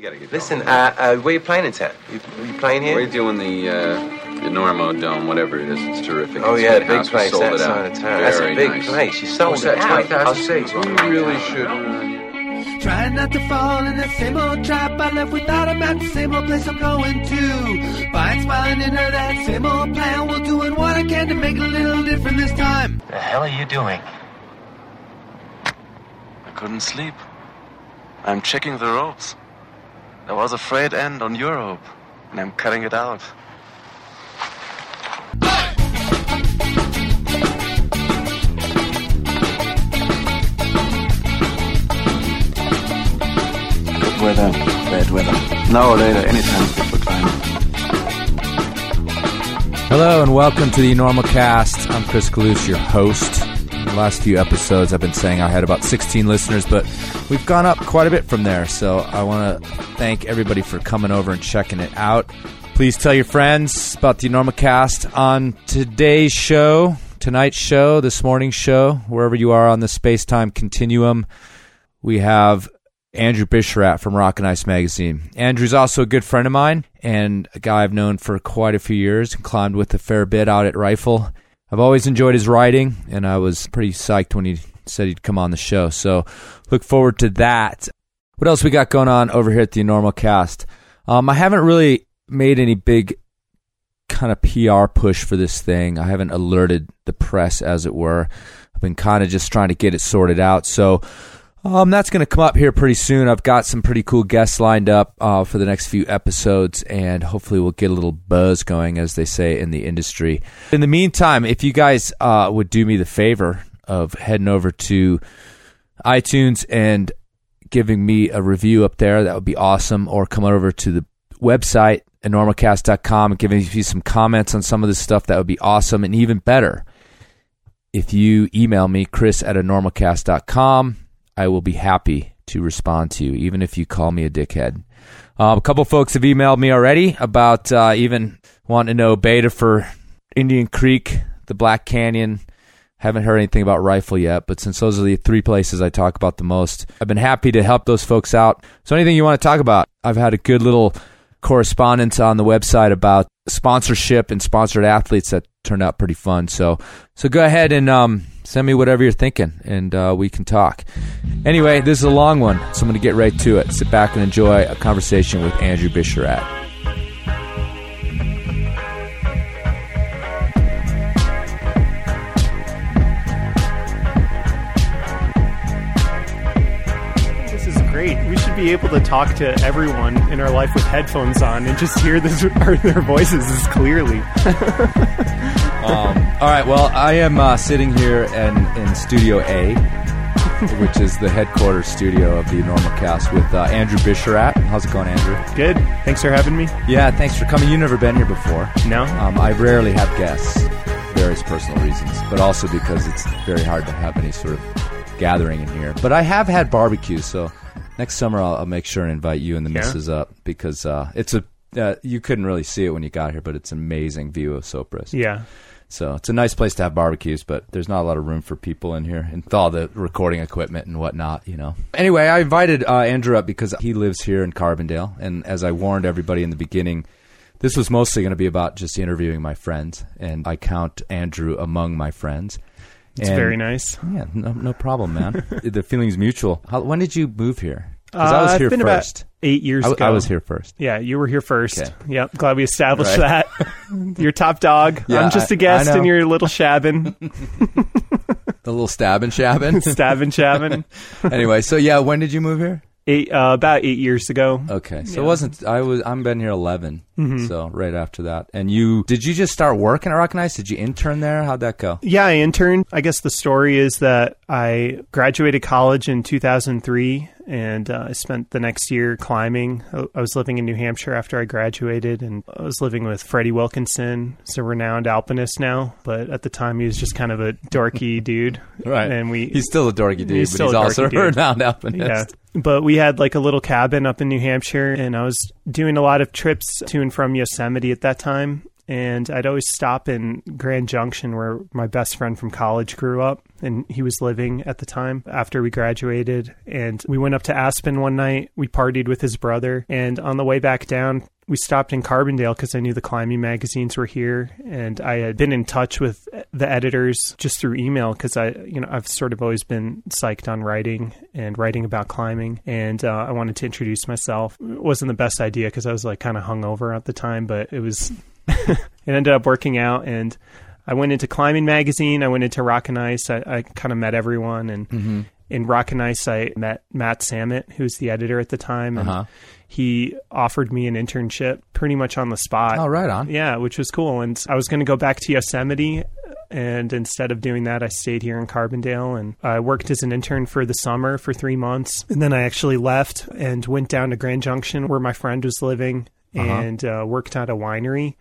We gotta get Listen, going. uh, uh, where you playing in town? You, you playing here? We're doing the uh, the Normo Dome, whatever it is. It's terrific. Oh It's yeah, a big house. Place sold that it out. side of town. That's a big nice. place. You sold What's it that, out. 20,000 I'll say seats? you We really should. Trying not to fall in the same old trap. I left without a map, the same old place I'm going to. Fine, smiling into that same old plan. We're doing what I can to make it a little different this time. The hell are you doing? I couldn't sleep. I'm checking the ropes. There was a frayed end on Europe, and I'm cutting it out. Good weather, bad weather. Now or later, anytime is good for climbing. Hello and welcome to the Enormocast. I'm Chris Kalous, your host. The last few episodes, I've been saying I had about 16 listeners, but we've gone up quite a bit from there. So I want to thank everybody for coming over and checking it out. Please tell your friends about the Enormocast on today's show, tonight's show, this morning's show, wherever you are on the space time continuum. We have Andrew Bisharat from Rock and Ice Magazine. Andrew's also a good friend of mine and a guy I've known for quite a few years and climbed with a fair bit out at Rifle. I've always enjoyed his writing, and I was pretty psyched when he said he'd come on the show. So look forward to that. What else we got going on over here at the Enormocast? Um, I haven't really made any big kind of PR push for this thing. I haven't alerted the press, as it were. I've been kind of just trying to get it sorted out. So um, that's going to come up here pretty soon. I've got some pretty cool guests lined up uh, for the next few episodes, and hopefully we'll get a little buzz going, as they say in the industry. In the meantime, if you guys uh, would do me the favor of heading over to iTunes and giving me a review up there, that would be awesome. Or come over to the website, enormocast.com, and giving me some comments on some of this stuff, that would be awesome. And even better, if you email me, chris at enormocast.com, I will be happy to respond to you, even if you call me a dickhead. Um, a couple folks have emailed me already about uh, even wanting to know beta for Indian Creek, the Black Canyon. Haven't heard anything about Rifle yet, but since those are the three places I talk about the most, I've been happy to help those folks out. So, anything you want to talk about, I've had a good little correspondence on the website about sponsorship and sponsored athletes that turned out pretty fun. So, so go ahead and um, send me whatever you're thinking, and uh, we can talk. Anyway, this is a long one, so I'm going to get right to it. Sit back and enjoy a conversation with Andrew Bisharat. Be able to talk to everyone in our life with headphones on and just hear this, their voices as clearly. Um, all right, well, I am uh, sitting here in, in Studio A, which is the headquarters studio of the Enormocast with uh, Andrew Bisharat. How's it going, Andrew? Good. Thanks for having me. Yeah, thanks for coming. You've never been here before. No? Um, I rarely have guests, various personal reasons, but also because it's very hard to have any sort of gathering in here. But I have had barbecues, so next summer I'll, I'll make sure and invite you and the Yeah? missus up because uh, it's a uh, you couldn't really see it when you got here, but it's an amazing view of Sopris. Yeah. So it's a nice place to have barbecues, but there's not a lot of room for people in here and all the recording equipment and whatnot, you know. Anyway, I invited uh, Andrew up because he lives here in Carbondale, and as I warned everybody in the beginning, this was mostly going to be about just interviewing my friends, and I count Andrew among my friends. It's And- very nice. Yeah, no, no problem, man. the feeling's mutual. How, when did you move here? Because Uh, I was here first. eight years I, ago. I was here first. Yeah, you were here first. Okay. Yep. Glad we established Right. that. You're top dog. Yeah, I'm just a guest I know. in your little shabin. The little stabbing shabbing. Stabbing shabin. anyway, so yeah, when did you move here? Eight, uh, about eight years ago. Okay, so Yeah. it wasn't. I was. I'm been here 11 Mm-hmm. So right after that, and you did you just start working at Rock and Ice? Did you intern there? How'd that go? Yeah, I interned. I guess the story is that I graduated college in 2003 and uh, I spent the next year climbing. I was living in New Hampshire after I graduated and I was living with Freddie Wilkinson, he's a renowned alpinist now, but at the time he was just kind of a dorky dude. Right, and we he's still a dorky dude, He's but he's also dorky a renowned alpinist. yeah. But we had like a little cabin up in New Hampshire, and I was doing a lot of trips to and from Yosemite at that time. And I'd always stop in Grand Junction, where my best friend from college grew up. and he was living at the time after we graduated. And we went up to Aspen one night. We partied with his brother, and on the way back down, we stopped in Carbondale because I knew the climbing magazines were here, and I had been in touch with the editors just through email because I, you know, I've sort of always been psyched on writing and writing about climbing, and uh, I wanted to introduce myself. It wasn't the best idea because I was like kind of hungover at the time, but it was. it ended up working out, and I went into climbing magazine. I went into Rock and Ice. I, I kind of met everyone, and in Rock and Ice, I met Matt Samet, who's the editor at the time, and Uh-huh. He offered me an internship pretty much on the spot. Oh, right on. Yeah, which was cool. And I was going to go back to Yosemite. And instead of doing that, I stayed here in Carbondale and I worked as an intern for the summer for three months. And then I actually left and went down to Grand Junction where my friend was living and uh, worked at a winery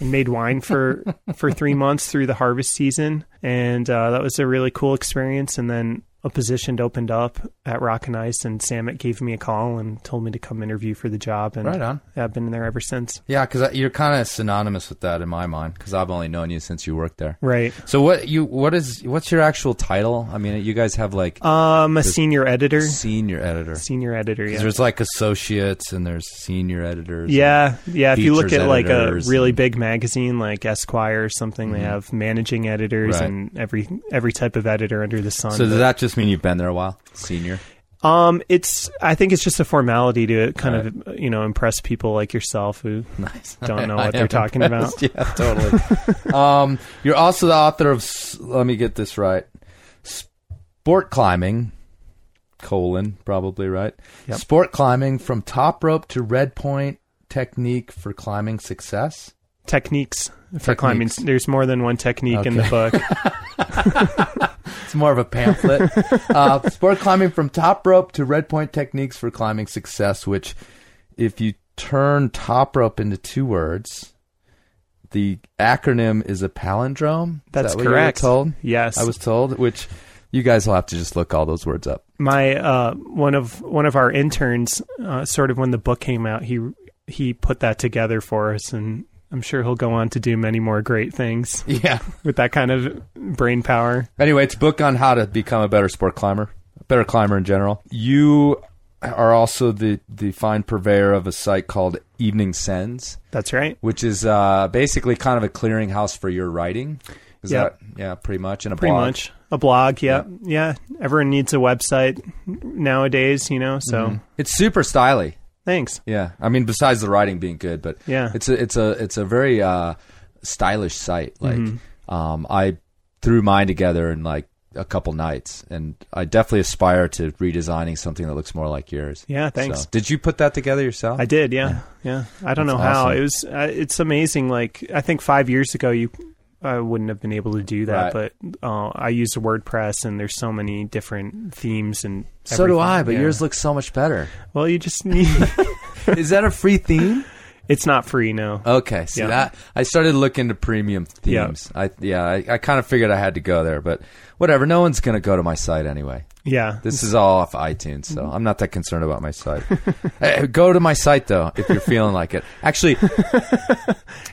and made wine for for three months through the harvest season. And uh, that was a really cool experience. And then a position opened up at Rock and Ice, and Samet gave me a call and told me to come interview for the job. And Right on. I've been there ever since. Yeah, because you're kind of synonymous with that in my mind because I've only known you since you worked there. Right. So what you what is what's your actual title? I mean, you guys have like Um, a senior editor. senior editor. Senior editor, yeah. There's like associates and there's senior editors. Yeah, yeah. If you look at like a really and- big magazine like Esquire or something, they have managing editors Right. and every every type of editor under the sun. So does that just mean you've been there a while? Senior. um, it's I think it's just a formality to kind of you know impress people like yourself who Nice. don't know what they're talking impressed. about. Yeah, totally. um, you're also the author of. Let me get this right. Sport climbing. Colon, probably right. Yep. Sport climbing from top rope to red point technique for climbing success. Techniques for climbing. There's more than one technique in the book. It's more of a pamphlet. uh, sport climbing from top rope to red point techniques for climbing success, which, if you turn top rope into two words, the acronym is a palindrome. Is That's that what you were correct. told? Yes, I was told, which you guys will have to just look all those words up. my uh, one of one of our interns, uh, sort of when the book came out, he he put that together for us, and I'm sure he'll go on to do many more great things Yeah. with that kind of brain power. Anyway, it's a book on how to become a better sport climber, a better climber in general. You are also the, the fine purveyor of a site called Evening Sends. That's right. which is uh, basically kind of a clearinghouse for your writing. Is Yep. that yeah, pretty much, and a Pretty blog. much a blog. Yeah. yeah, Everyone needs a website nowadays, you know. So It's super styly. Thanks. Yeah, I mean, besides the writing being good, but Yeah. it's a it's a it's a very uh, stylish site. Like, Mm-hmm. um, I threw mine together in like a couple nights, and I definitely aspire to redesigning something that looks more like yours. Yeah, thanks. So, did you put that together yourself? I did, yeah, yeah. I don't That's know how awesome. it was. Uh, it's amazing. Like I think five years ago, you I wouldn't have been able to do that, Right. but uh, I use WordPress, and there's so many different themes and. So do. I, but Yeah. yours looks so much better. Well, you just need. Is that a free theme? it's not free, no. Okay, see Yeah. that I started looking to premium Yeah. themes. I yeah, I, I kind of figured I had to go there, but whatever. No one's gonna go to my site anyway. Yeah, This is all off iTunes, so I'm not that concerned about my site. Eh, go to my site though if you're feeling like it. Actually,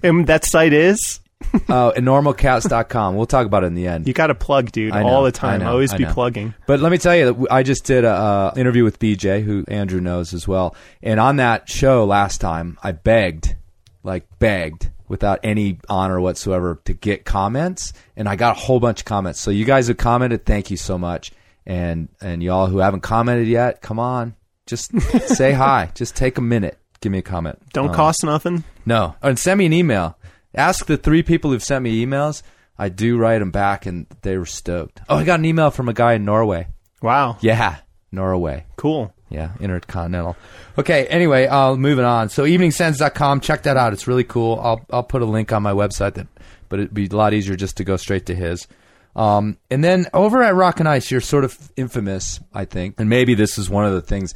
and that site is. uh, enormocast.com. We'll talk about it in the end. You got to plug, dude, know, all the I time. know, Always I be know. plugging. But let me tell you, I just did a uh, interview with BJ, who Andrew knows as well. And on that show last time, I begged, like begged, without any honor whatsoever, to get comments, and I got a whole bunch of comments. So you guys have commented, thank you so much. And and y'all who haven't commented yet, come on, just say hi. Just take a minute, give me a comment. Don't Um, cost nothing. no, and send me an email. Ask the three people who've sent me emails. I do write them back, and they were stoked. Oh, I got an email from a guy in Norway. Wow, Yeah, Norway. cool. Yeah, intercontinental. Okay, anyway, uh, moving on. So eveningsends.com, check that out. It's really cool. I'll I'll put a link on my website that but it'd be a lot easier just to go straight to his. Um, and then over at Rock and Ice, you're sort of infamous, I think. And maybe this is one of the things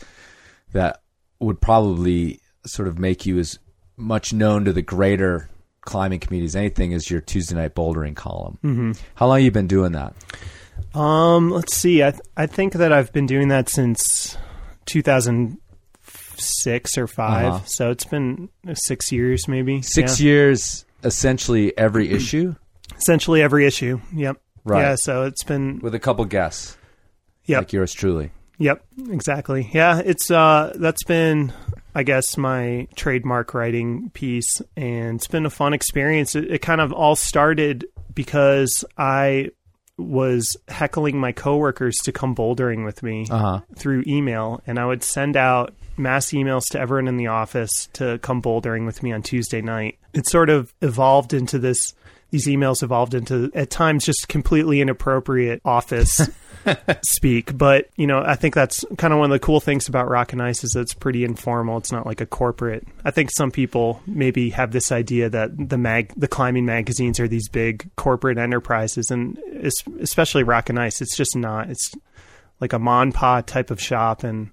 that would probably sort of make you as much known to the greater climbing communities, anything is your Tuesday night bouldering column. Mm-hmm. How long have you been doing that? Um, let's see. I th- I think that I've been doing that since 2006 or 5 Uh-huh. So it's been six years, maybe Six Yeah. years, essentially every issue. Essentially every issue. Yep. Right. Yeah, so it's been with a couple guests, yep, like yours truly. Yep, exactly. Yeah, it's uh that's been I guess my trademark writing piece and it's been a fun experience. It, it kind of all started because I was heckling my coworkers to come bouldering with me Uh-huh. through email and I would send out mass emails to everyone in the office to come bouldering with me on Tuesday night. It sort of evolved into this these emails evolved into at times just completely inappropriate office speak. But, you know, I think that's kind of one of the cool things about Rock and Ice is that it's pretty informal. It's not like a corporate. I think some people maybe have this idea that the mag the climbing magazines are these big corporate enterprises and especially Rock and Ice, it's just not. It's like a mon pa type of shop and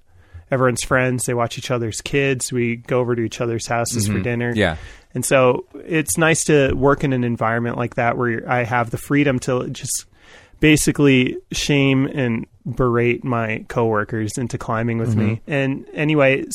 everyone's friends. They watch each other's kids. We go over to each other's houses for mm-hmm. dinner. Yeah. And so it's nice to work in an environment like that where I have the freedom to just basically shame and berate my coworkers into climbing with me. And anyway,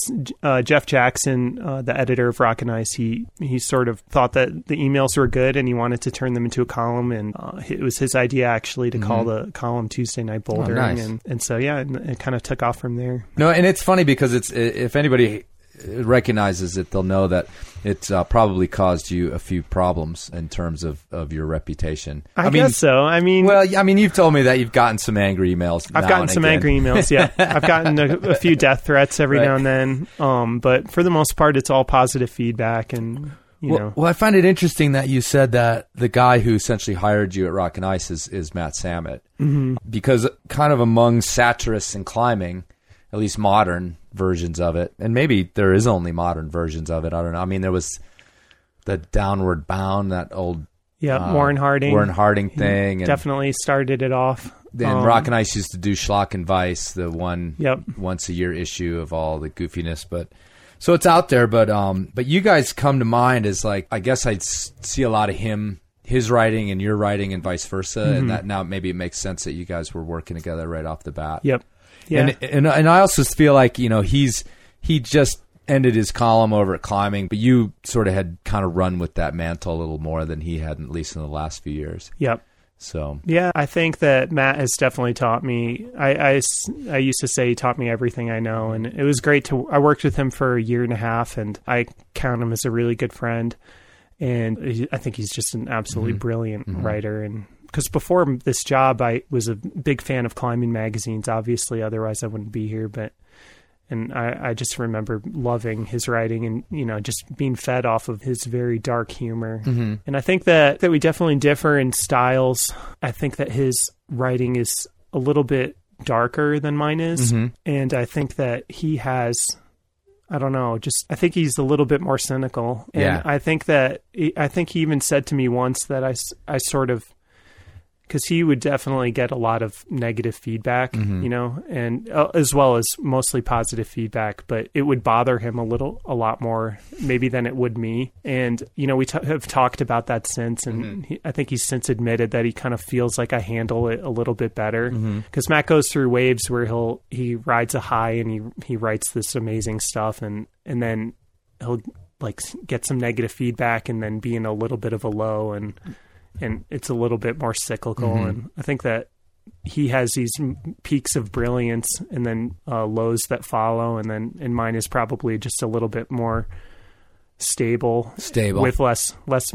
uh, Jeff Jackson, uh, the editor of Rock and Ice, he he sort of thought that the emails were good and he wanted to turn them into a column. And uh, it was his idea actually to call the column Tuesday Night Bouldering. nice. And and so yeah, and it kind of took off from there. No, and it's funny because it's if anybody recognizes it, they'll know that it's uh, probably caused you a few problems in terms of, of your reputation. I, mean, guess so. I mean, well, I mean, you've told me that you've gotten some angry emails. I've gotten some again. angry emails. Yeah, I've gotten a, a few death threats every Right. now and then. Um, but for the most part, it's all positive feedback, and you Well, know, well, I find it interesting that you said that the guy who essentially hired you at Rock and Ice is, is Matt Samet. Mm-hmm. Because kind of among satirists in climbing, at least modern versions of it, and maybe there is only modern versions of it. I don't know. I mean, there was the Downward Bound, that old yeah, uh, Warren Harding, Warren Harding thing, and definitely started it off. then Um, Rock and Ice used to do Schlock and Vice, the one Yep. once a year issue of all the goofiness. But so it's out there. But um, but you guys come to mind as like I guess I see a lot of him, his writing and your writing, and vice versa. Mm-hmm. And that now maybe it makes sense that you guys were working together right off the bat. Yep. Yeah. And and and I also feel like you know he's he just ended his column over at climbing, but you sort of had kind of run with that mantle a little more than he had, at least in the last few years. yep. So Yeah, I think that Matt has definitely taught me. I I used to say he taught me everything I know, and it was great to. I worked with him for a year and a half, and I count him as a really good friend. And I think he's just an absolutely mm-hmm. brilliant mm-hmm. writer. And because before this job, I was a big fan of climbing magazines. Obviously, otherwise I wouldn't be here. But and I, I just remember loving his writing and you know just being fed off of his very dark humor mm-hmm. and i think that that we definitely differ in styles i think that his writing is a little bit darker than mine is mm-hmm. and i think that he has I don't know. Just I think he's a little bit more cynical, and Yeah. I think that I think he even said to me once that I, I sort of because he would definitely get a lot of negative feedback, mm-hmm. you know, and uh, as well as mostly positive feedback, but it would bother him a little, a lot more maybe than it would me. And you know, we t- have talked about that since, and mm-hmm. he, I think he's since admitted that he kind of feels like I handle it a little bit better. Mm-hmm. Because Matt goes through waves where he'll he rides a high and he he writes this amazing stuff, and and then he'll like get some negative feedback and then be in a little bit of a low and and it's a little bit more cyclical. And i think that he has these peaks of brilliance and then uh, lows that follow. And then and mine is probably just a little bit more stable. Stable. with less less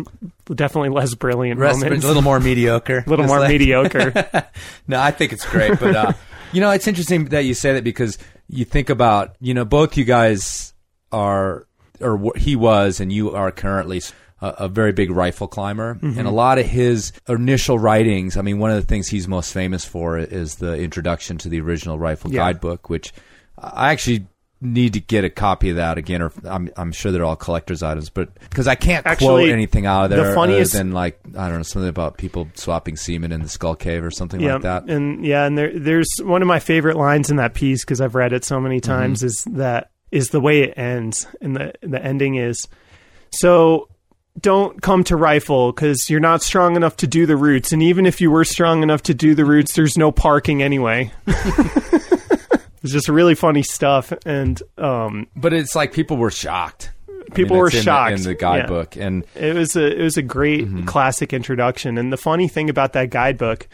definitely less brilliant Rest, a little more mediocre. a little more like- mediocre. No, I think it's great, but uh, you know, it's interesting that you say that because you think about, you know, both you guys are, or he was, and you are currently a, a very big rifle climber, Mm-hmm. and a lot of his initial writings. I mean, one of the things he's most famous for is the introduction to the original rifle Yeah. guidebook, which I actually need to get a copy of that again or I'm, I'm sure they're all collector's items but because i can't Actually, quote anything out of the there other funniest- than like i don't know something about people swapping semen in the skull cave or something yeah like that and yeah and there there's one of my favorite lines in that piece because i've read it so many times is that is the way it ends and the the ending is so don't come to rifle because you're not strong enough to do the routes and even if you were strong enough to do the routes there's no parking anyway it's just really funny stuff and um But it's like people were shocked. People mean, were in the- shocked in the Yeah. guidebook, and It was a it was a great Mm-hmm. classic introduction, and the funny thing about that guidebook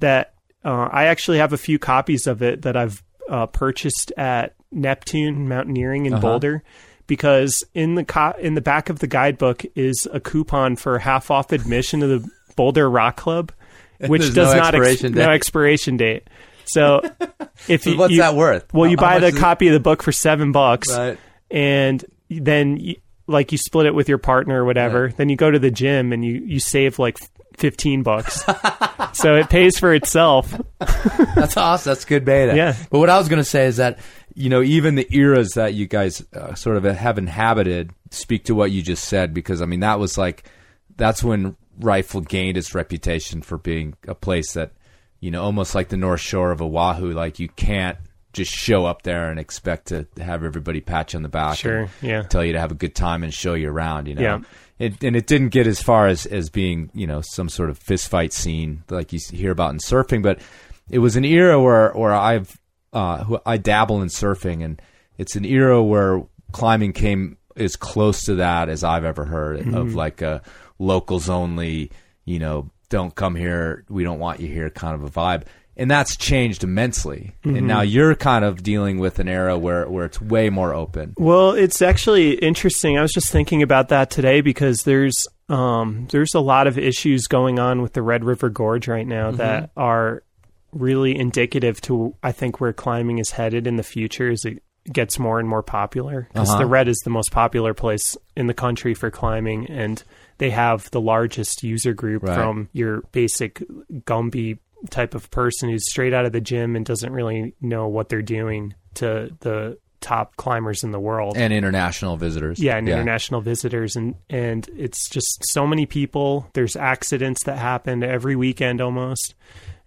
that uh, I actually have a few copies of it that I've uh, purchased at Neptune Mountaineering in Uh-huh. Boulder. Because in the co- in the back of the guidebook is a coupon for half off admission to the Boulder Rock Club, which there's does no not ex- expiration no expiration date. So if So you, what's you- that worth? Well, you How- buy the copy of the book for seven bucks, Right. and then you, like you split it with your partner or whatever. Then you go to the gym and you you save like fifteen bucks, so it pays for itself. That's awesome. That's good beta. Yeah. But what I was going to say is that, you know, even the eras that you guys uh, sort of have inhabited speak to what you just said, because, I mean, that was like, that's when Rifle gained its reputation for being a place that, you know, almost like the North Shore of Oahu, like you can't just show up there and expect to have everybody pat you on the back. Sure, and yeah. Tell you to have a good time and show you around, you know. Yeah. It, and it didn't get as far as, as being, you know, some sort of fist fight scene like you hear about in surfing, but it was an era where, where I've, uh, who I dabble in surfing and it's an era where climbing came as close to that as I've ever heard of like a locals only, you know, don't come here. We don't want you here kind of a vibe. And that's changed immensely. And now you're kind of dealing with an era where, where it's way more open. Well, it's actually interesting. I was just thinking about that today because there's um, there's a lot of issues going on with the Red River Gorge right now that are really indicative to I think where climbing is headed in the future as it gets more and more popular. Because Uh-huh. the Red is the most popular place in the country for climbing, and they have the largest user group Right. from your basic Gumby type of person who's straight out of the gym and doesn't really know what they're doing to the top climbers in the world. And international visitors. yeah, and international visitors and and it's just so many people. There's accidents that happen every weekend almost.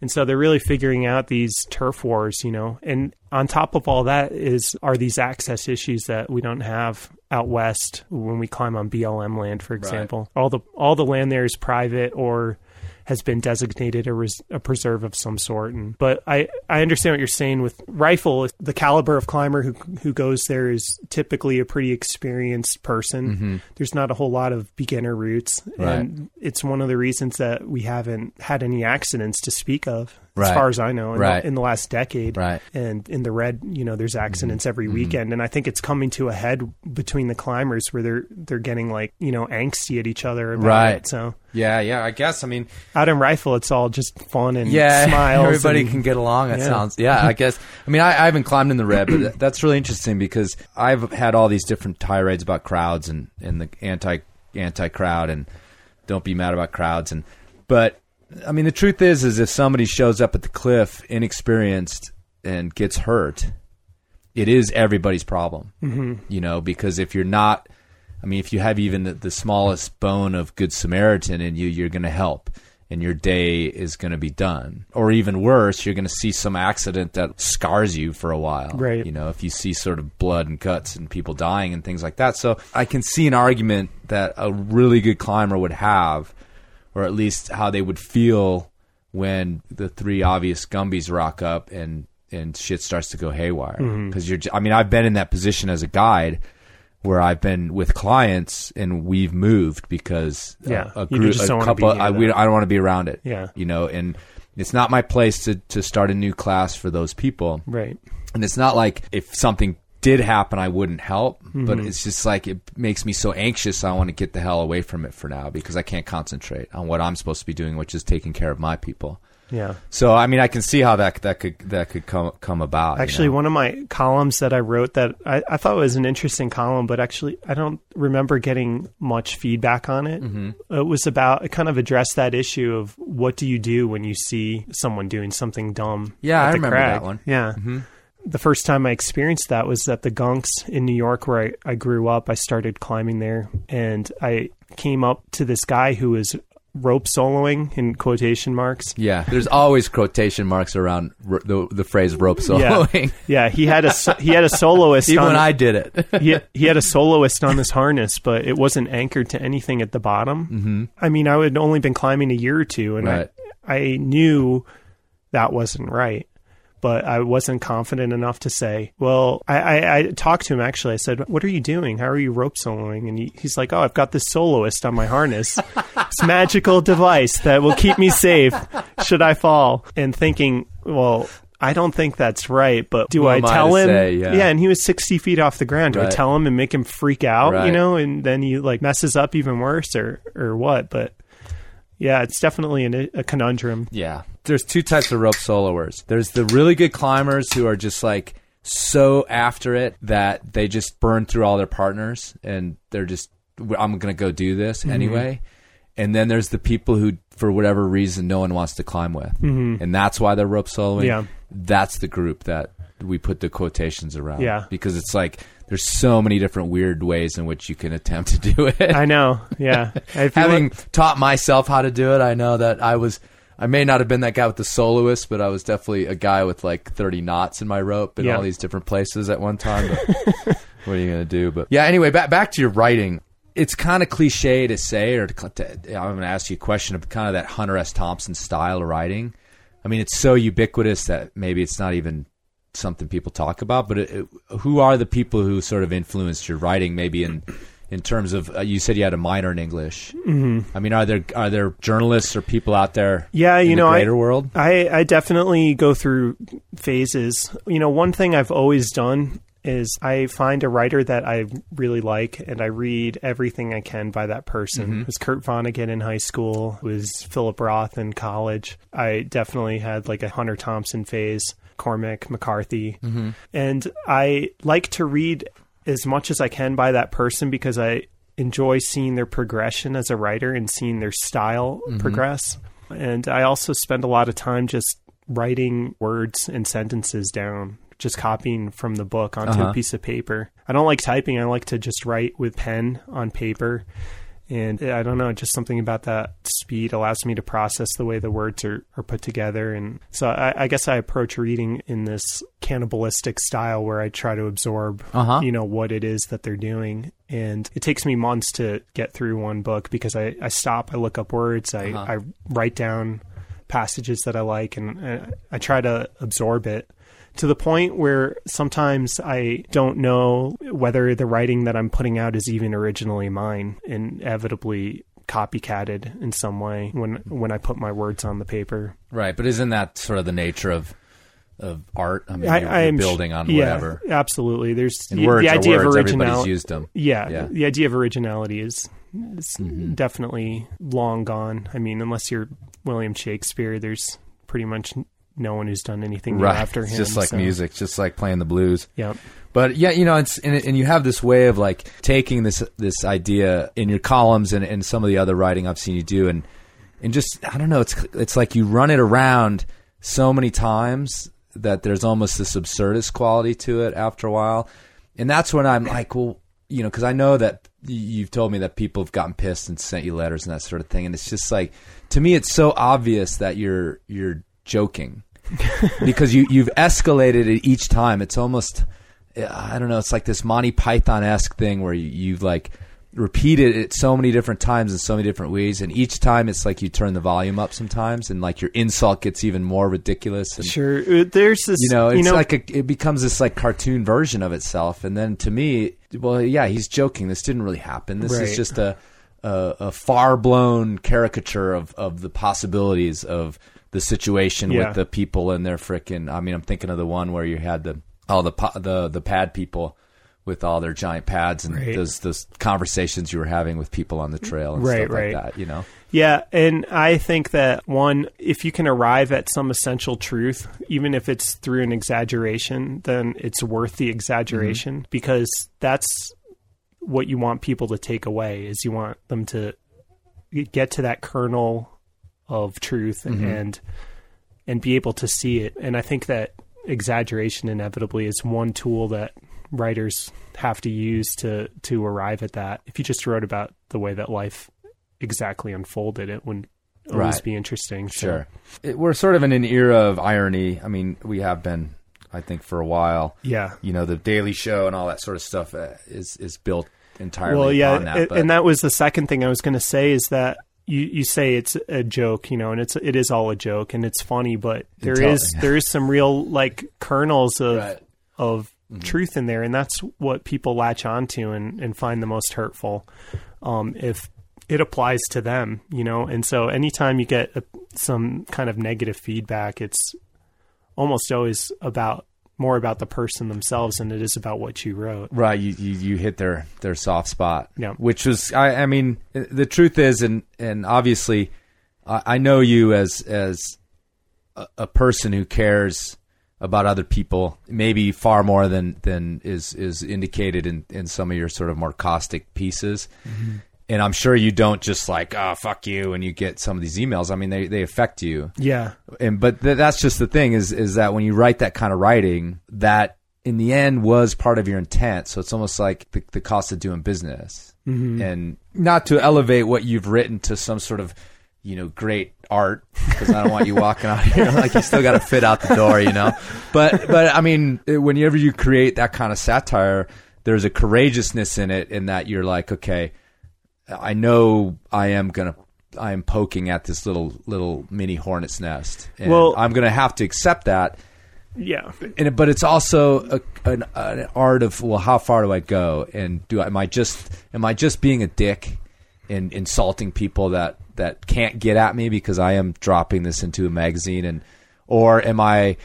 And so they're really figuring out these turf wars, you know. And on top of all that is are these access issues that we don't have out west when we climb on BLM land, for example. All the all the land there is private or has been designated a, res- a preserve of some sort. And but I I understand what you're saying with rifle. The caliber of climber who who goes there is typically a pretty experienced person. Mm-hmm. There's not a whole lot of beginner routes, Right. and it's one of the reasons that we haven't had any accidents to speak of. As far as I know, in, Right. the, in the last decade, Right. and in the red, you know, there's accidents every mm-hmm. weekend, mm-hmm. and I think it's coming to a head between the climbers where they're they're getting like you know angsty at each other about Right. it. So Yeah, yeah, I guess. I mean, out in rifle, it's all just fun and yeah, smiles. everybody and- can get along. It Yeah. sounds, yeah, I guess. I mean, I, I haven't climbed in the red, but that's really interesting because I've had all these different tirades about crowds and, and the anti anti crowd and don't be mad about crowds and but I mean the truth is is if somebody shows up at the cliff inexperienced and gets hurt, it is everybody's problem. Mm-hmm. You know, because if you're not, I mean, if you have even the, the smallest bone of good Samaritan in you, you're going to help. And your day is going to be done. Or even worse, you're going to see some accident that scars you for a while. Right. You know, if you see sort of blood and guts and people dying and things like that. So I can see an argument that a really good climber would have, or at least how they would feel when the three obvious Gumbies rock up and and shit starts to go haywire. Mm-hmm. Because you're, j- I mean, I've been in that position as a guide where I've been with clients and we've moved because Yeah, a, a group, a don't wanna be couple, I, we, that. I don't want to be around it. Yeah. you know, and it's not my place to to start a new class for those people. right. And it's not like if something did happen, I wouldn't help, but Mm-hmm. it's just like it makes me so anxious. I want to get the hell away from it for now because I can't concentrate on what I'm supposed to be doing, which is taking care of my people. Yeah. So I mean, I can see how that that could that could come come about. you Actually, know? one of my columns that I wrote that I, I thought was an interesting column, but actually I don't remember getting much feedback on it. Mm-hmm. It was about it kind of addressed that issue of what do you do when you see someone doing something dumb. Yeah, I remember crag. that one. Mm-hmm. Yeah. The first time I experienced that was at the Gunks in New York, where I, I grew up. I started climbing there, and I came up to this guy who was rope soloing in quotation marks. yeah, there's always quotation marks around r- the the phrase rope soloing. yeah. He had a so- he had a soloist. Even on when I did it. he, he had a soloist on this harness, but it wasn't anchored to anything at the bottom. Mm-hmm. I mean, I had only been climbing a year or two, and Right. I I knew that wasn't right. But I wasn't confident enough to say, well, I, I, I talked to him actually. I said, what are you doing? How are you rope soloing? And he, he's like, oh, I've got this soloist on my harness, this magical device that will keep me safe should I fall. And thinking, well, I don't think that's right, but do I am I tell him? say? Yeah. and he was 60 feet off the ground. Do I tell him and make him freak out, you know, and then he like messes up even worse or, or what? But yeah, it's definitely an, a conundrum. Yeah. There's two types of rope soloers. There's the really good climbers who are just like so after it that they just burn through all their partners and they're just I'm going to go do this Mm-hmm. anyway. And then there's the people who for whatever reason no one wants to climb with. And that's why they're rope soloing. Mm-hmm. Yeah. That's the group that we put the quotations around Yeah. because it's like there's so many different weird ways in which you can attempt to do it. I know. Yeah. Having like- taught myself how to do it, I know that I was. I may not have been that guy with the soloist, but I was definitely a guy with like 30 knots in my rope in Yeah. all these different places at one time. What are you going to do? But yeah, anyway, back back to your writing. It's kind of cliche to say, or to, to, I'm going to ask you a question of kind of that Hunter S. Thompson style of writing. I mean, it's so ubiquitous that maybe it's not even something people talk about. But it, it, who are the people who sort of influenced your writing? Maybe in in terms of uh, you said you had a minor in English. Mm-hmm. I mean, are there are there journalists or people out there? Yeah, in you the know, I- greater world. I, I definitely go through phases. You know, one thing I've always done is I find a writer that I really like and I read everything I can by that person. It was Kurt Vonnegut in high school, it was Philip Roth in college. I definitely had like a Hunter Thompson phase, Cormac McCarthy. And I like to read as much as I can by that person because I enjoy seeing their progression as a writer and seeing their style progress. And I also spend a lot of time just writing words and sentences down, just copying from the book onto Uh-huh. a piece of paper. I don't like typing. I like to just write with pen on paper. And I don't know, just something about that speed allows me to process the way the words are, are put together. And so I, I guess I approach reading in this cannibalistic style where I try to absorb, Uh-huh. you know, what it is that they're doing. And it takes me months to get through one book because I, I stop, I look up words, I, Uh-huh. I write down passages that I like, and uh, I try to absorb it to the point where sometimes I don't know whether the writing that I'm putting out is even originally mine, inevitably copycatted in some way when when I put my words on the paper. Right, but isn't that sort of the nature of of art? I mean, I, you're, I am building on yeah, whatever. Absolutely, there's And words the are idea words. of originality. used them. Yeah, Yeah. the idea of originality is, is Mm-hmm. definitely long gone. I mean, unless you're William Shakespeare, there's pretty much no one who's done anything Right, after him. just like so- music, just like playing the blues. Yep. But yeah, you know, it's and, and you have this way of like taking this this idea in your columns and, and some of the other writing I've seen you do, and and just I don't know, it's it's like you run it around so many times that there's almost this absurdist quality to it after a while, and that's when I'm like, well, you know, because I know that you've told me that people have gotten pissed and sent you letters and that sort of thing, and it's just like to me, it's so obvious that you're you're joking because you you've escalated it each time. It's almost I don't know. It's like this Monty Python esque thing where you, you've like repeated it so many different times in so many different ways, and each time it's like you turn the volume up sometimes, and like your insult gets even more ridiculous. And, Sure. Uh, There's this. You know, it's you know, like a, it becomes this like cartoon version of itself, and then to me, well, yeah, he's joking. This didn't really happen. This Right. is just a a, a far blown caricature of of the possibilities of the situation Yeah. with the people and their frickin' I mean, I'm thinking of the one where you had the all the the the pad people with all their giant pads and Right. those those conversations you were having with people on the trail and Right, stuff right. like that. You know, Yeah, and I think that one, if you can arrive at some essential truth, even if it's through an exaggeration, then it's worth the mm-hmm. exaggeration because that's what you want people to take away is you want them to get to that kernel of truth mm-hmm. and and be able to see it. And I think that exaggeration inevitably is one tool that writers have to use to to arrive at that. If you just wrote about the way that life exactly unfolded, it wouldn't always Right. be interesting. So, sure. It, we're sort of in an era of irony. I mean, we have been, I think, for a while. Yeah. You know, the Daily Show and all that sort of stuff uh, is is built entirely Well, yeah, on that. and, but- and that was the second thing I was going to say is that you you say it's a joke, you know, and it's it is all a joke and it's funny, but there Until- is there is some real like kernels of Right. of truth in there, and that's what people latch onto and and find the most hurtful. Um, if it applies to them, you know, and so anytime you get a, some kind of negative feedback, it's almost always about more about the person themselves than it is about what you wrote. Right, you, you you hit their their soft spot. Yeah. which was I I mean the truth is and and obviously I, I know you as as a, a person who cares about other people maybe far more than than is is indicated in in some of your sort of more caustic pieces. Mm-hmm. And I'm sure you don't just like oh fuck you and you get some of these emails. I mean they they affect you. Yeah, and but th- that's just the thing is is that when you write that kind of writing that in the end was part of your intent. So it's almost like the, the cost of doing business. Mm-hmm. And not to elevate what you've written to some sort of you know great art because i don't want you walking out here like you still got to fit out the door you know? But but i mean whenever you create that kind of satire there's a courageousness in it in that you're like okay I know I am gonna I am poking at this little little mini hornet's nest. And Well- I'm gonna have to accept that. yeah, And but it's also a, an, an art of well, how far do I go? And do I, am I just am I just being a dick and insulting people that that can't get at me because I am dropping this into a magazine and or am I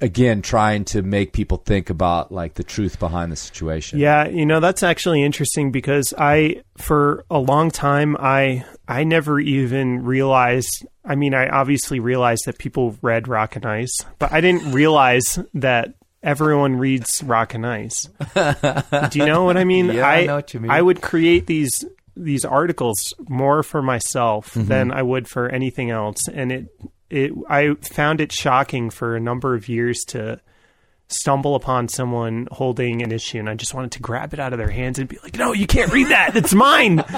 again trying to make people think about like the truth behind the situation? Yeah, you know that's actually interesting because I for a long time I I never even realized I mean I obviously realized that people read Rock and Ice, but I didn't realize that everyone reads Rock and Ice. Do you know what I mean? Yeah, I know what you mean. I would create these these articles more for myself Mm-hmm. than I would for anything else and it it I found it shocking for a number of years to stumble upon someone holding an issue and I just wanted to grab it out of their hands and be like, no, you can't read that. It's mine.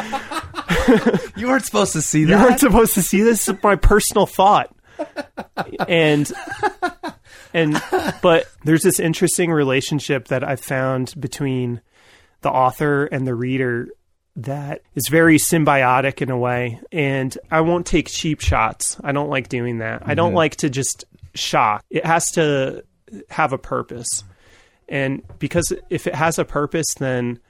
You weren't supposed to see that. You weren't supposed to see this. This is my personal thought. And, and, but there's this interesting relationship that I found between the author and the reader that is very symbiotic in a way. And I won't take cheap shots. I don't like doing that. I don't mm-hmm. like to just shock. It has to have a purpose. And because if it has a purpose, then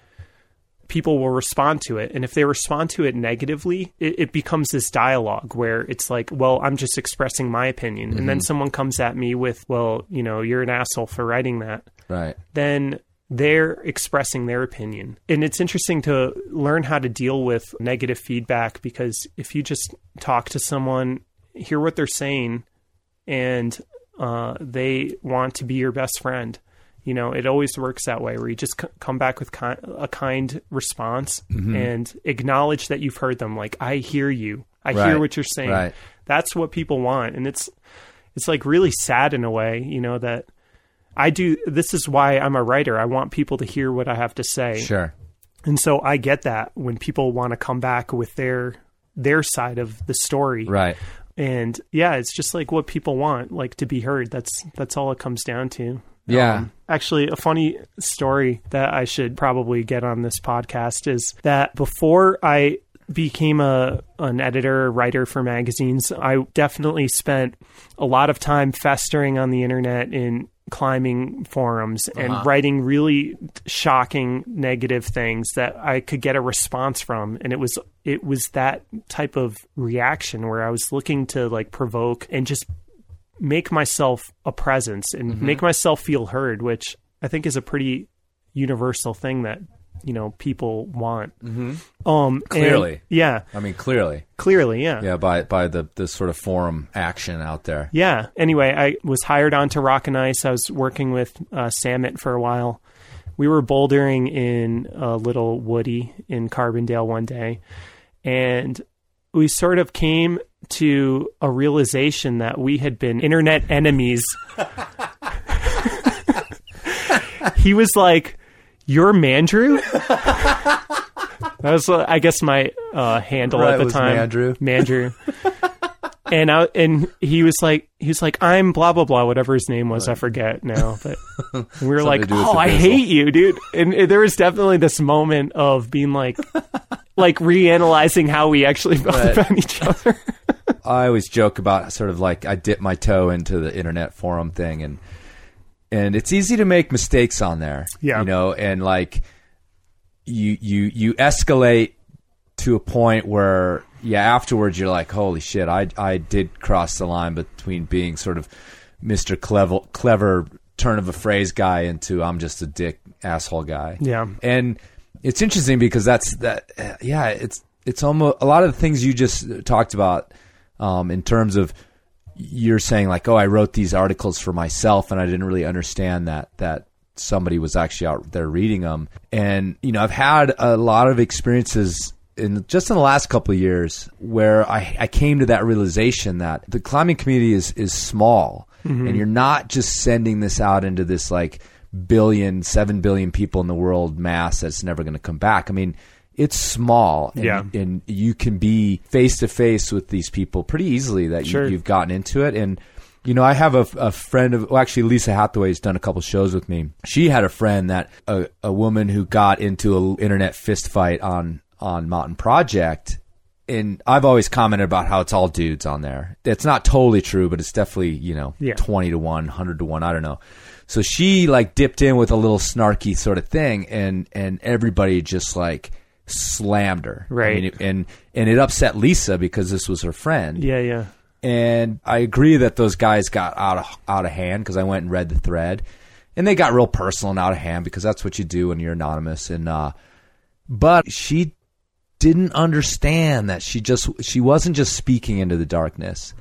people will respond to it. And if they respond to it negatively, it, it becomes this dialogue where it's like, well, I'm just expressing my opinion. And then mm-hmm. someone comes at me with, well, you know, you're an asshole for writing that. right. Then they're expressing their opinion. And it's interesting to learn how to deal with negative feedback because if you just talk to someone, hear what they're saying, and uh, they want to be your best friend. You know, it always works that way where you just c- come back with ki- a kind response and acknowledge that you've heard them. Like, I hear you. I Right. hear what you're saying. Right. That's what people want. And it's, it's like really sad in a way, you know, that I do. This is why I'm a writer. I want people to hear what I have to say. Sure. And so I get that when people want to come back with their, their side of the story Right. and yeah it's just like what people want like to be heard that's that's all it comes down to Yeah. Um, actually a funny story that i should probably get on this podcast is that before i became a an editor writer for magazines i definitely spent a lot of time festering on the internet in climbing forums and uh-huh. writing really shocking negative things that I could get a response from. And it was it was that type of reaction where I was looking to like provoke and just make myself a presence and mm-hmm. make myself feel heard which I think is a pretty universal thing that you know people want um and- Clearly. yeah I mean, clearly. clearly yeah Yeah, by by the the sort of forum action out there. Yeah. Anyway, I was hired onto Rock and Ice. I was working with uh, Samet for a while. We were bouldering in a little woody in Carbondale one day, and we sort of came to a realization that we had been internet enemies. he was like, "You're Mandrew." That was, uh, I guess, my uh, handle Right, at the time. Mandrew. Mandrew. and I, and he was like, he was like, I'm blah blah blah, whatever his name was, I forget now. But we were like, to do with oh, I hate you, dude. And there was definitely this moment of being like, like reanalyzing how we actually felt Right. about each other. I always joke about sort of like I dip my toe into the internet forum thing and and it's easy to make mistakes on there. Yeah. You know, and like you you you escalate to a point where yeah, afterwards you're like, holy shit, I I did cross the line between being sort of Mr. clever clever turn of a phrase guy into I'm just a dick asshole guy. Yeah. And it's interesting because that's that yeah, it's it's almost a lot of the things you just talked about um, in terms of you're saying like, oh, I wrote these articles for myself and I didn't really understand that that somebody was actually out there reading them. And you know, I've had a lot of experiences in just in the last couple of years where I, I came to that realization that the climbing community is is small mm-hmm. and you're not just sending this out into this like billion, seven billion people in the world mass that's never going to come back. I mean, it's small, and, Yeah. and you can be face to face with these people pretty easily that Sure. you, you've gotten into it. And you know, I have a, a friend of, well, actually, Lisa Hathaway's done a couple shows with me. She had a friend that a, a woman who got into an internet fist fight on on Mountain Project. And I've always commented about how it's all dudes on there. It's not totally true, but it's definitely, you know, Yeah. 20 to 1, 100 to 1, I don't know. So she like dipped in with a little snarky sort of thing and and everybody just like slammed her. I Right. mean, and and it upset Lisa because this was her friend. Yeah, yeah. And I agree that those guys got out of out of hand because I went and read the thread, and they got real personal and out of hand because that's what you do when you're anonymous. And uh, but she didn't understand that she just she wasn't just speaking into the darkness.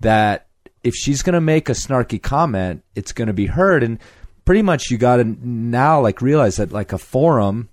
That if she's gonna make a snarky comment, it's gonna be heard. And pretty much you got to now like realize that like a forum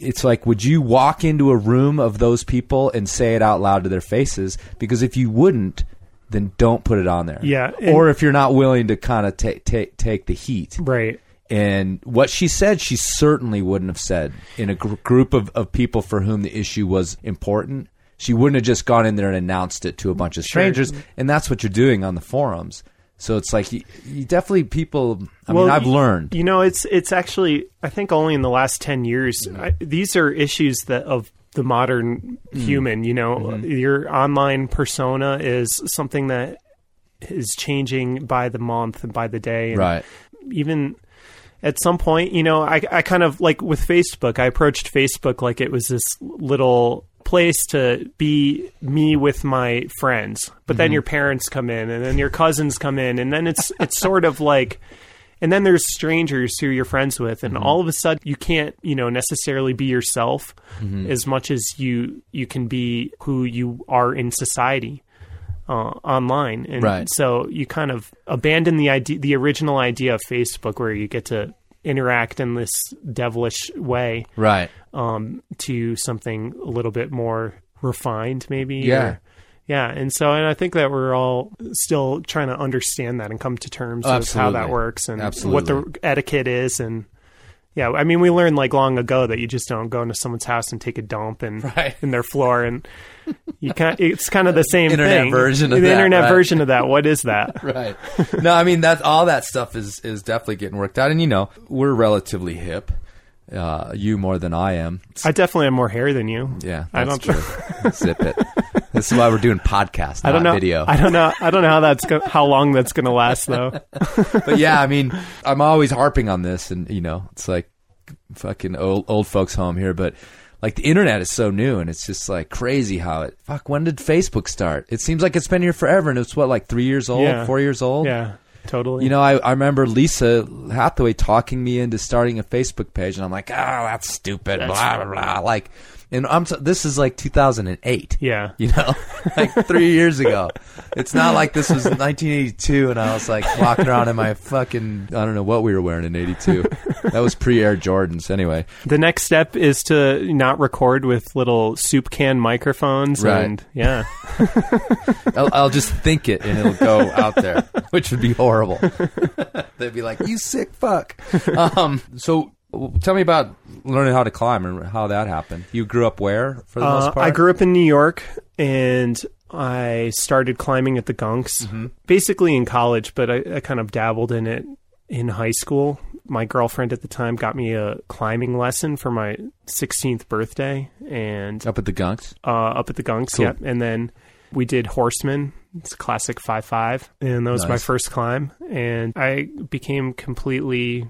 it's like would you walk into a room of those people and say it out loud to their faces? Because if you wouldn't then don't put it on there. Yeah, and- or if you're not willing to kind of take take take the heat. Right. and what she said she certainly wouldn't have said. In a gr- group of, of people for whom the issue was important she wouldn't have just gone in there and announced it to a bunch of strangers. And that's what you're doing on the forums so it's like you, you definitely people i mean i've learned You know, it's it's actually I think only in the last ten years I, these are issues that of the modern Mm. human. You know, Mm-hmm. your online persona is something that is changing by the month and by the day. And right Even at some point, you know, I I kind of like with Facebook. I approached Facebook like it was this little place to be me with my friends but then mm-hmm. your parents come in and then your cousins come in and then it's it's sort of like and then there's strangers who you're friends with and mm-hmm. all of a sudden you can't you know necessarily be yourself mm-hmm. as much as you you can be who you are in society uh, online. And Right. so you kind of abandon the idea the original idea of facebook where you get to interact in this devilish way. Right um, to something a little bit more refined, maybe. Yeah. or- yeah. And so, and I think that we're all still trying to understand that and come to terms with how that works and what the etiquette is. And yeah, I mean, we learned like long ago that you just don't go into someone's house and take a dump and Right. in their floor. And you kind it's kind of the same Internet thing. version of the that, internet right. version of that. What is that? right. No, I mean that all that stuff is is definitely getting worked out, and you know we're relatively hip. Uh, you more than I am. I definitely have more hair than you. Yeah, I don't. true. Zip it. This is why we're doing podcast, I don't not know. video. I don't know. I don't know how that's go- how long that's going to last though. but yeah, I mean, I'm always harping on this, and you know, it's like fucking old old folks home here, but like the internet is so new, and it's just like crazy how it. Fuck, when did Facebook start? It seems like it's been here forever, and it's what like three years old, Yeah. four years old. Yeah, totally. You know, I, I remember Lisa Hathaway talking me into starting a Facebook page, and I'm like, oh, that's stupid, blah blah blah. Like, and I'm so, this is like 2008. Yeah. you know, like three years ago. It's not like this was 1982, and I was like walking around in my fucking I don't know what we were wearing in '82. That was pre-Air Jordans, anyway. The next step is to not record with little soup can microphones, Right. and yeah, I'll, I'll just think it, and it'll go out there, which would be horrible. They'd be like, "You sick fuck." Um, so. W- Tell me about learning how to climb and how that happened. You grew up where, for the Uh, most part? I grew up in New York, and I started climbing at the Gunks, basically in college, but I, I kind of dabbled in it in high school. My girlfriend at the time got me a climbing lesson for my 16th birthday, and Up at the Gunks. uh, up at the Gunks. Cool. Yep. And then we did Horseman. It's a classic five five, and that was my first climb. And I became completely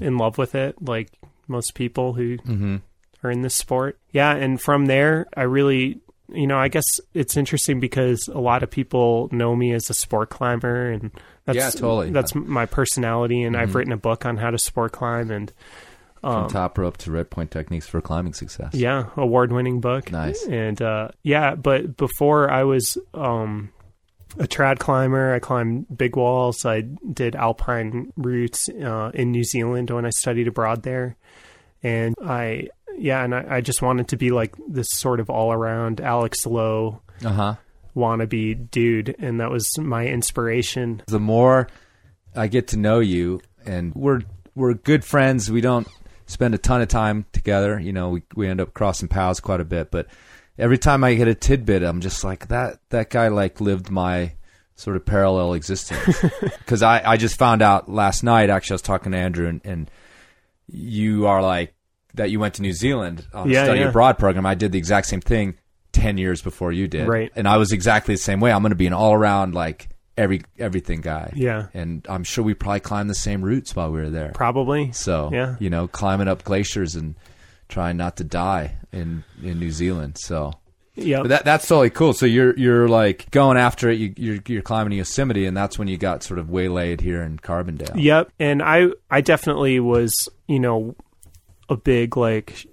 in love with it, like most people who Mm-hmm. are in this sport. Yeah, and from there, I really, you know, I guess it's interesting because a lot of people know me as a sport climber, and that's Yeah, totally. Mm-hmm. that's my personality. And I've written a book on how to sport climb, and From top rope to red point techniques for climbing success. yeah, award winning book. Nice. And uh, yeah, but before I was um, a trad climber, I climbed big walls. I did alpine routes uh, in New Zealand when I studied abroad there. And I, yeah, and I, I just wanted to be like this sort of all around Alex Lowe Uh huh. wannabe dude. And that was my inspiration. The more I get to know you, and we're we're good friends. We don't spend a ton of time together. You know, we we end up crossing paths quite a bit. But every time I get a tidbit, I'm just like that. That guy like lived my sort of parallel existence. Because I I just found out last night. Actually, I was talking to Andrew, and, and you are like that. You went to New Zealand on Yeah, a study yeah. abroad program. I did the exact same thing ten years before you did. Right. And I was exactly the same way. I'm going to be an all around like every everything guy. Yeah. And I'm sure we probably climbed the same routes while we were there. Probably. So Yeah. you know, climbing up glaciers and trying not to die in in New Zealand. So. Yeah. That that's totally cool. So you're you're like going after it. You, you're you're climbing Yosemite, and that's when you got sort of waylaid here in Carbondale. Yep, and I I definitely was you know a big like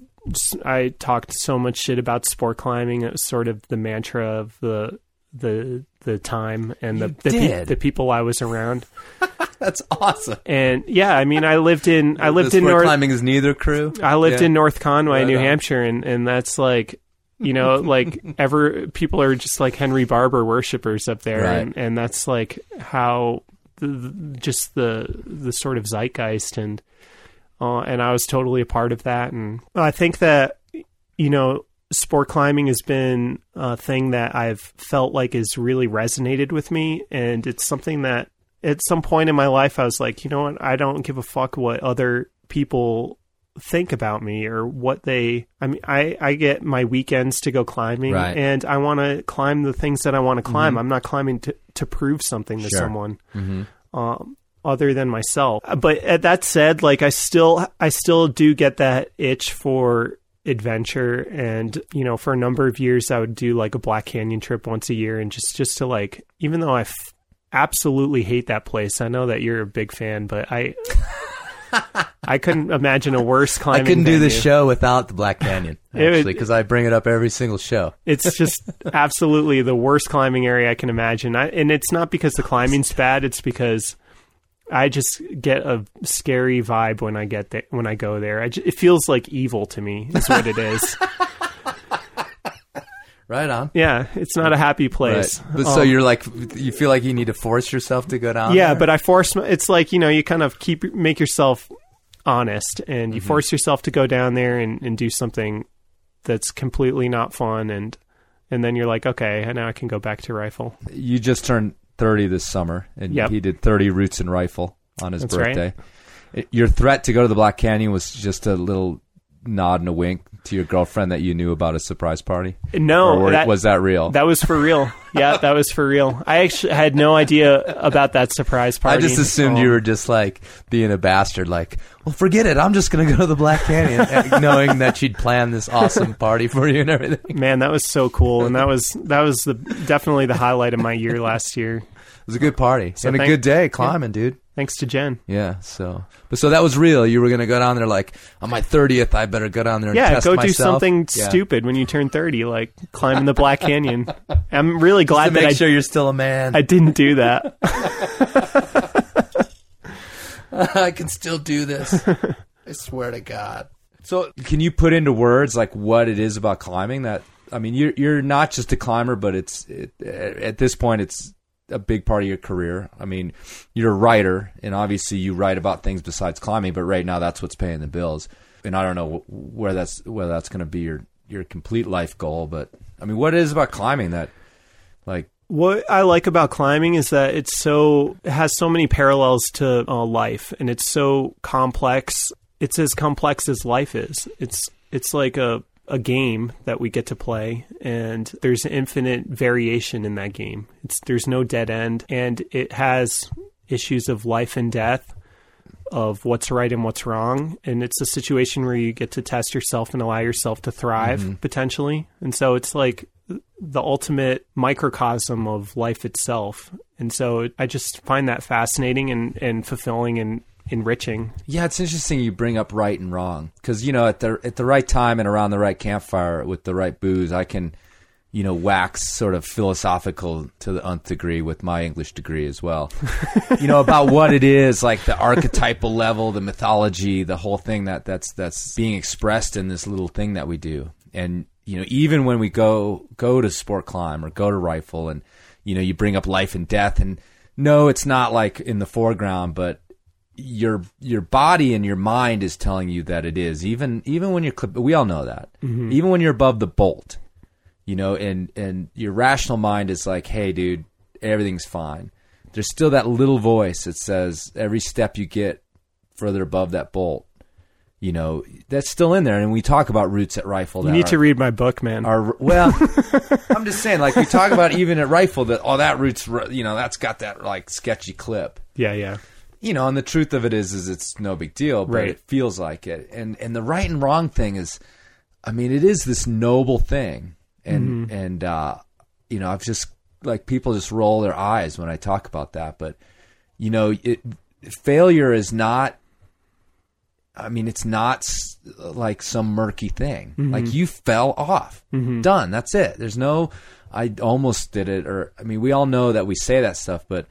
I talked so much shit about sport climbing. It was sort of the mantra of the the the time and the the, pe- the people I was around. That's awesome. And yeah, I mean, I lived in I lived The in North climbing is neither crew. I lived Yeah. in North Conway, Right New on. Hampshire, and and that's like. You know, like ever people are just like Henry Barber worshippers up there, Right. and, and that's like how the, the, just the the sort of zeitgeist and uh, and I was totally a part of that. And I think that you know, sport climbing has been a thing that I've felt like has really resonated with me, and it's something that at some point in my life I was like, you know what, I don't give a fuck what other people think about me or what they I mean I I get my weekends to go climbing Right. Mm-hmm. and I want to climb the things that I want to climb. I'm not climbing to to prove something to Sure. someone um, other than myself. But at that said, like I still I still do get that itch for adventure and you know for a number of years I would do like a Black Canyon trip once a year and just just to like even though I f- absolutely hate that place. I know that you're a big fan, but I I couldn't imagine a worse climbing. I couldn't do this show without the Black Canyon, actually, because I bring it up every single show. It's just absolutely the worst climbing area I can imagine. I, and it's not because the climbing's bad; it's because I just get a scary vibe when I get there. When I go there, I ju- it feels like evil to me. Is what it is. Right on. yeah, it's not a happy place. Right. But so Um, you're like, you feel like you need to force yourself to go down. yeah, there? but I force. It's like you know, you kind of keep make yourself honest, and you Mm-hmm. force yourself to go down there and, and do something that's completely not fun, and and then you're like, okay, and now I can go back to rifle. You just turned 30 this summer, and Yep. he did 30 routes and rifle on his That's birthday. It- Your threat to go to the Black Canyon was just a little nod and a wink to your girlfriend that you knew about a surprise party. No, were- that- was that real? That was for real. Yeah, that was for real. I actually had no idea about that surprise party. I just assumed Um, you were just like being a bastard. Like, well, forget it. I'm just gonna go to the Black Canyon, knowing that she'd planned this awesome party for you and everything. Man, that was so cool, and that was that was the definitely the highlight of my year last year. It was a good party So and a good day climbing, dude. Thanks to Jen. Yeah. So, but so that was real. You were gonna go down there like on my thirtieth. I better go down there and Yeah, test go do myself. something Yeah. stupid when you turn thirty, like climbing the Black Canyon. I'm really to glad that make I sure you're still a man. I didn't do that. I can still do this. I swear to God. So, can you put into words like what it is about climbing that? I mean, you're you're not just a climber, but it's it, at this point it's a big part of your career. I mean, you're a writer, and obviously you write about things besides climbing. But right now, that's what's paying the bills. And I don't know where that's whether that's going to be your your complete life goal. But I mean, what is about climbing that like What I like about climbing is that it's so it has so many parallels to uh, life, and it's so complex. It's as complex as life is. It's it's like a a game that we get to play, and there's infinite variation in that game. It's there's no dead end, and it has issues of life and death, of what's right and what's wrong, and it's a situation where you get to test yourself and allow yourself to thrive mm-hmm. potentially. And so it's like the ultimate microcosm of life itself. And so I just find that fascinating and, and fulfilling and enriching. Yeah, it's interesting you bring up right and wrong because you know at the at the right time and around the right campfire with the right booze, I can you know wax sort of philosophical to the nth degree with my English degree as well. you know about what it is, like the archetypal level, the mythology, the whole thing that that's that's being expressed in this little thing that we do, and you know even when we go go to sport climb or go to rifle, and you know you bring up life and death, and no, it's not like in the foreground, but your your body and your mind is telling you that it is even even when you're clip we all know that. Mm-hmm. Even when you're above the bolt you know and and your rational mind is like hey dude everything's fine. There's still that little voice that says every step you get further above that bolt you know that's still in there. And we talk about routes at rifle You need to read my book, man. well i'm just saying like we talk about even at rifle that oh that route's you know that's got that like sketchy clip. Yeah, yeah. You know, and the truth of it is, is it's no big deal, but Right. it feels like it. And and the right and wrong thing is, I mean, it is this noble thing, and mm-hmm. and uh, you know, I've just like people just roll their eyes when I talk about that, but you know, it failure is not. I mean, it's not like some murky thing. Mm-hmm. Like you fell off, mm-hmm. done. That's it. There's no. I almost did it, or I mean, we all know that we say that stuff, but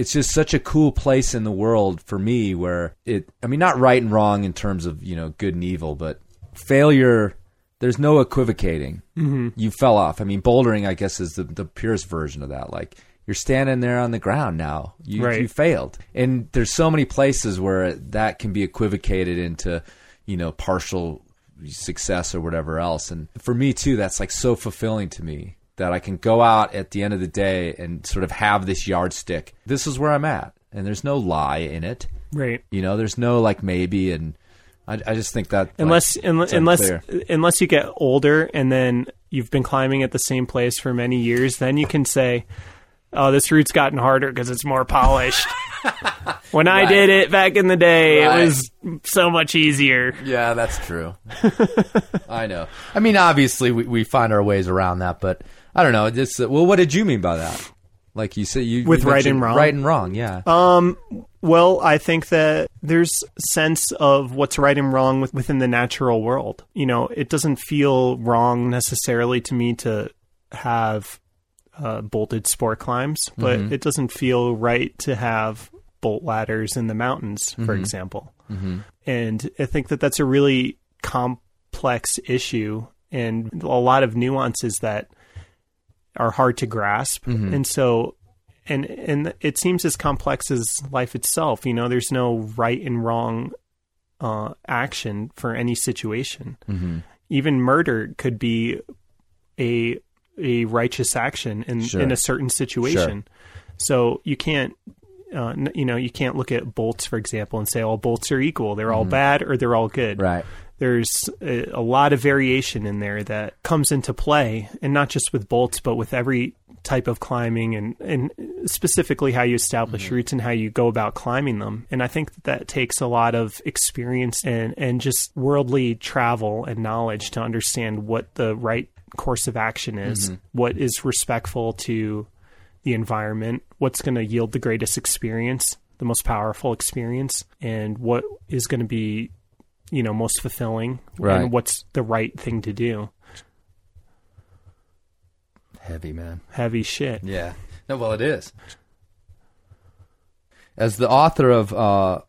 it's just such a cool place in the world for me where it I mean not right and wrong in terms of, you know, good and evil, but failure there's no equivocating. Mm-hmm. You fell off. I mean, bouldering I guess is the the purest version of that. Like you're standing there on the ground now. You Right. you failed. And there's so many places where that can be equivocated into, you know, partial success or whatever else. And for me too, that's like so fulfilling to me that I can go out at the end of the day and sort of have this yardstick. This is where I'm at, and there's no lie in it. Right. You know, there's no like maybe, and I, I just think that Unless it's unless unless, unclear. unless you get older and then you've been climbing at the same place for many years, then you can say, "Oh, this route's gotten harder because it's more polished." when I Right. did it back in the day, Right. it was so much easier. Yeah, that's true. I know. I mean, obviously, we, we find our ways around that, but I don't know. Well, what did you mean by that? Like you said, you With you right and wrong? Right and wrong, yeah. Um, well, I think that there's sense of what's right and wrong with, within the natural world. You know, it doesn't feel wrong necessarily to me to have uh, bolted sport climbs, but it doesn't feel right to have bolt ladders in the mountains, for example. And I think that that's a really complex issue and a lot of nuances that are hard to grasp. And so and and it seems as complex as life itself. You know, there's no right and wrong uh, action for any situation. Even murder could be a a righteous action in Sure. in a certain situation. So you can't. Uh, you know, you can't look at bolts, for example, and say all bolts are equal. They're all bad or they're all good right. There's a, a lot of variation in there that comes into play, and not just with bolts, but with every type of climbing, and and specifically how you establish mm-hmm. routes and how you go about climbing them. And I think that, that takes a lot of experience and and just worldly travel and knowledge to understand what the right course of action is, mm-hmm. what is respectful to the environment, what's going to yield the greatest experience, the most powerful experience, and what is going to be you know most fulfilling Right. and what's the right thing to do Heavy, man. heavy shit Yeah. No, well, it is. As the author of uh,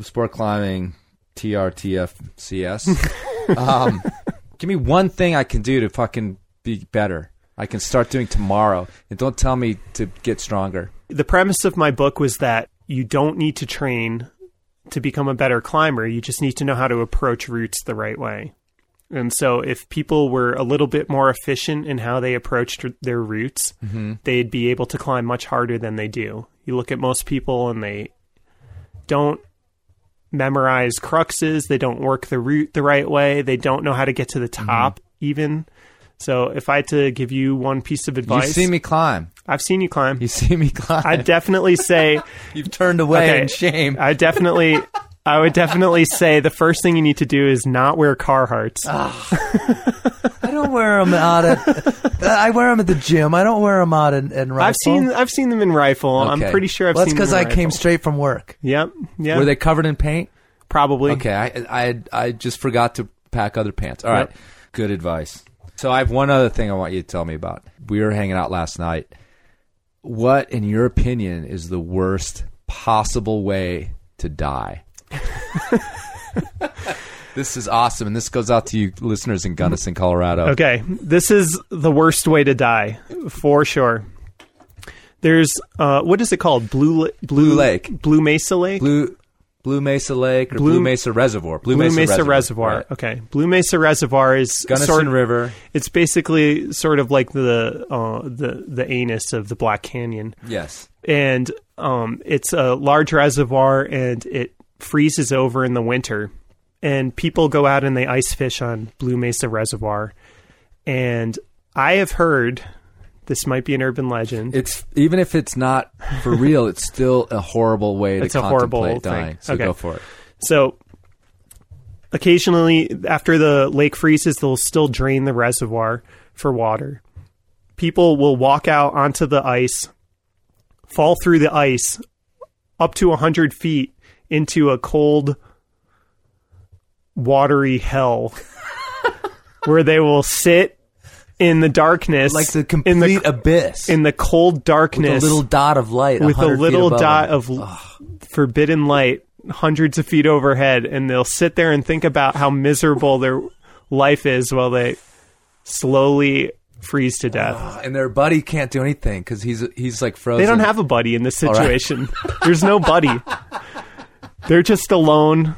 Sport Climbing TRTFCS, um, give me one thing I can do to fucking be better. I can start doing tomorrow, and don't tell me to get stronger. the premise of my book was that you don't need to train to become a better climber you just need to know how to approach routes the right way And so, if people were a little bit more efficient in how they approached their routes, mm-hmm. they'd be able to climb much harder than they do. You look at most people and they don't memorize cruxes, they don't work the route the right way, they don't know how to get to the mm-hmm. top, even. So, if I had to give you one piece of advice, You advice, see me climb. I've seen you climb. You see me climb. I'd definitely say You've turned away Okay. in shame. I definitely, I would definitely say the first thing you need to do is not wear Carhartts. Ah. I don't wear them out at. I wear them at the gym. I don't wear them out in, in rifle. I've seen, I've seen them in rifle. I'm pretty sure I've well, that's because I came straight from work. Yep. Yeah. Were they covered in paint? probably? Okay, I I I just forgot to pack other pants. All right, Yep. good advice. So I have one other thing I want you to tell me about. We were hanging out last night. What, in your opinion, is the worst possible way to die? this is awesome, and this goes out to you listeners in Gunnison, Colorado. Okay. This is the worst way to die for sure. There's uh, what is it called? Blue Li- Blue Lake. Blue Mesa Lake. Blue Blue Mesa Lake or Blue- Blue, Mesa Reservoir. Blue, Blue Mesa, Reservoir. Right. Okay. Blue Mesa Reservoir is Gunnison sort River. It's basically sort of like the uh, the the anus of the Black Canyon. Yes. and um, it's a large reservoir and it freezes over in the winter and people go out and they ice fish on blue mesa reservoir and i have heard this might be an urban legend It's even if it's not for real, it's still a horrible way It's to a horrible contemplate thing. dying. So Okay. go for it. so occasionally after the lake freezes they'll still drain the reservoir for water people will walk out onto the ice fall through the ice up to 100 feet into a cold watery hell where they will sit in the darkness Like the in complete the abyss. in the cold with darkness a little dot of light. with a 100 feet little dot of l- forbidden light hundreds of feet overhead and they'll sit there and think about how miserable their life is while they slowly freeze to death. and their buddy can't do anything because he's he's like frozen. They don't have a buddy in this right. situation. There's no buddy. They're just alone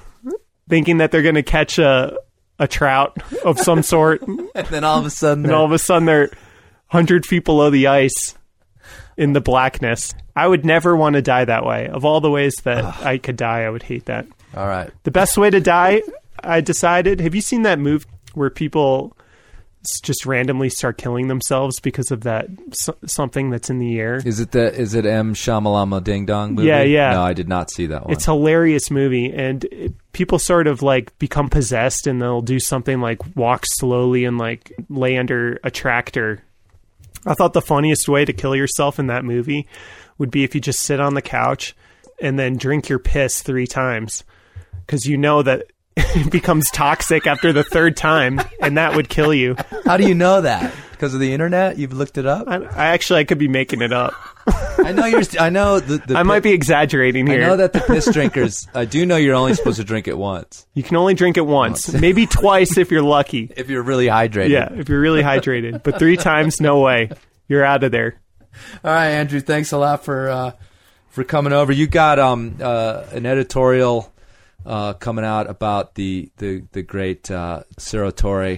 thinking that they're going to catch a a trout of some sort and then all of a sudden, and all of a sudden they're 100 feet below the ice in the blackness. I would never want to die that way. Of all the ways that I could die, I would hate that. all right. The best way to die, I decided. Have you seen that move where people just randomly start killing themselves because of that something that's in the air? Is it the is it M Shamalama Ding Dong movie? Yeah, yeah. No, I did not see that one. It's a hilarious movie, and it, people sort of like become possessed, and they'll do something like walk slowly and like lay under a tractor. I thought the funniest way to kill yourself in that movie would be if you just sit on the couch and then drink your piss three times, because you know that becomes toxic after the third time, and that would kill you. How do you know that? Because of the internet? You've looked it up. I, I actually I could be making it up. I know you're. I know the. the I might be exaggerating here. I know that the piss drinkers. I do know you're only supposed to drink it once you can only drink it once, maybe twice if you're lucky. if you're really hydrated. Yeah, if you're really hydrated. But three times, no way. You're out of there. All right, Andrew. Thanks a lot for uh, for coming over. You got um uh, an editorial uh, coming out about the the the great uh,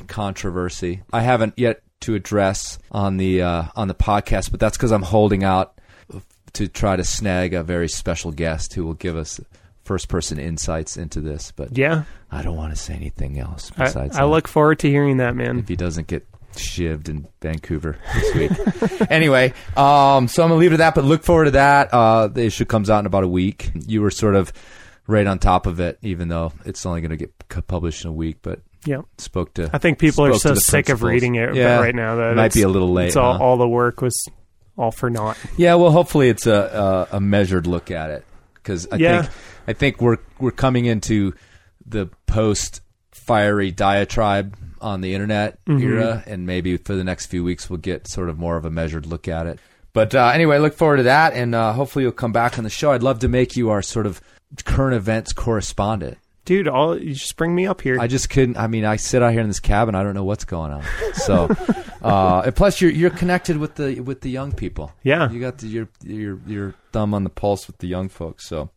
controversy. I haven't yet to address on the uh, on the podcast, but that's because I'm holding out to try to snag a very special guest who will give us first person insights into this. But Yeah, I don't want to say anything else I, besides I that look forward to hearing that, man. if he doesn't get shivved in Vancouver this week. anyway, um, so I'm gonna leave it at that, but look forward to that. Uh, the issue comes out in about a week. You were sort of right on top of it, even though it's only gonna get published in a week. But Yeah, spoke to. I think people are so sick of reading it Yeah, right now that it might be a little late. It's all, huh? all the work was all for naught. Yeah, well, hopefully it's a a, a measured look at it because I Yeah. think I think we're we're coming into the post fiery diatribe on the internet Mm-hmm. era, and maybe for the next few weeks we'll get sort of more of a measured look at it. But uh, anyway, look forward to that, and uh, hopefully you'll come back on the show. I'd love to make you our sort of current events correspondent. Dude, all you just bring me up here. I just couldn't. I mean, I sit out here in this cabin. I don't know what's going on. So, uh, and plus, you're you're connected with the with the young people. Yeah. you got the, your your your thumb on the pulse with the young folks. So,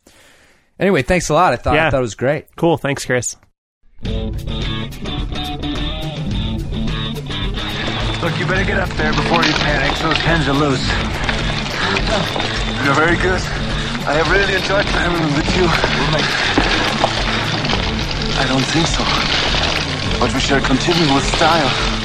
anyway, thanks a lot. I thought I Yeah. thought it was great. cool. Thanks, Chris. Look, you better get up there before he panics. Those pens are loose. You're very good. I have really enjoyed climbing with you. I don't think so. But we shall continue with style.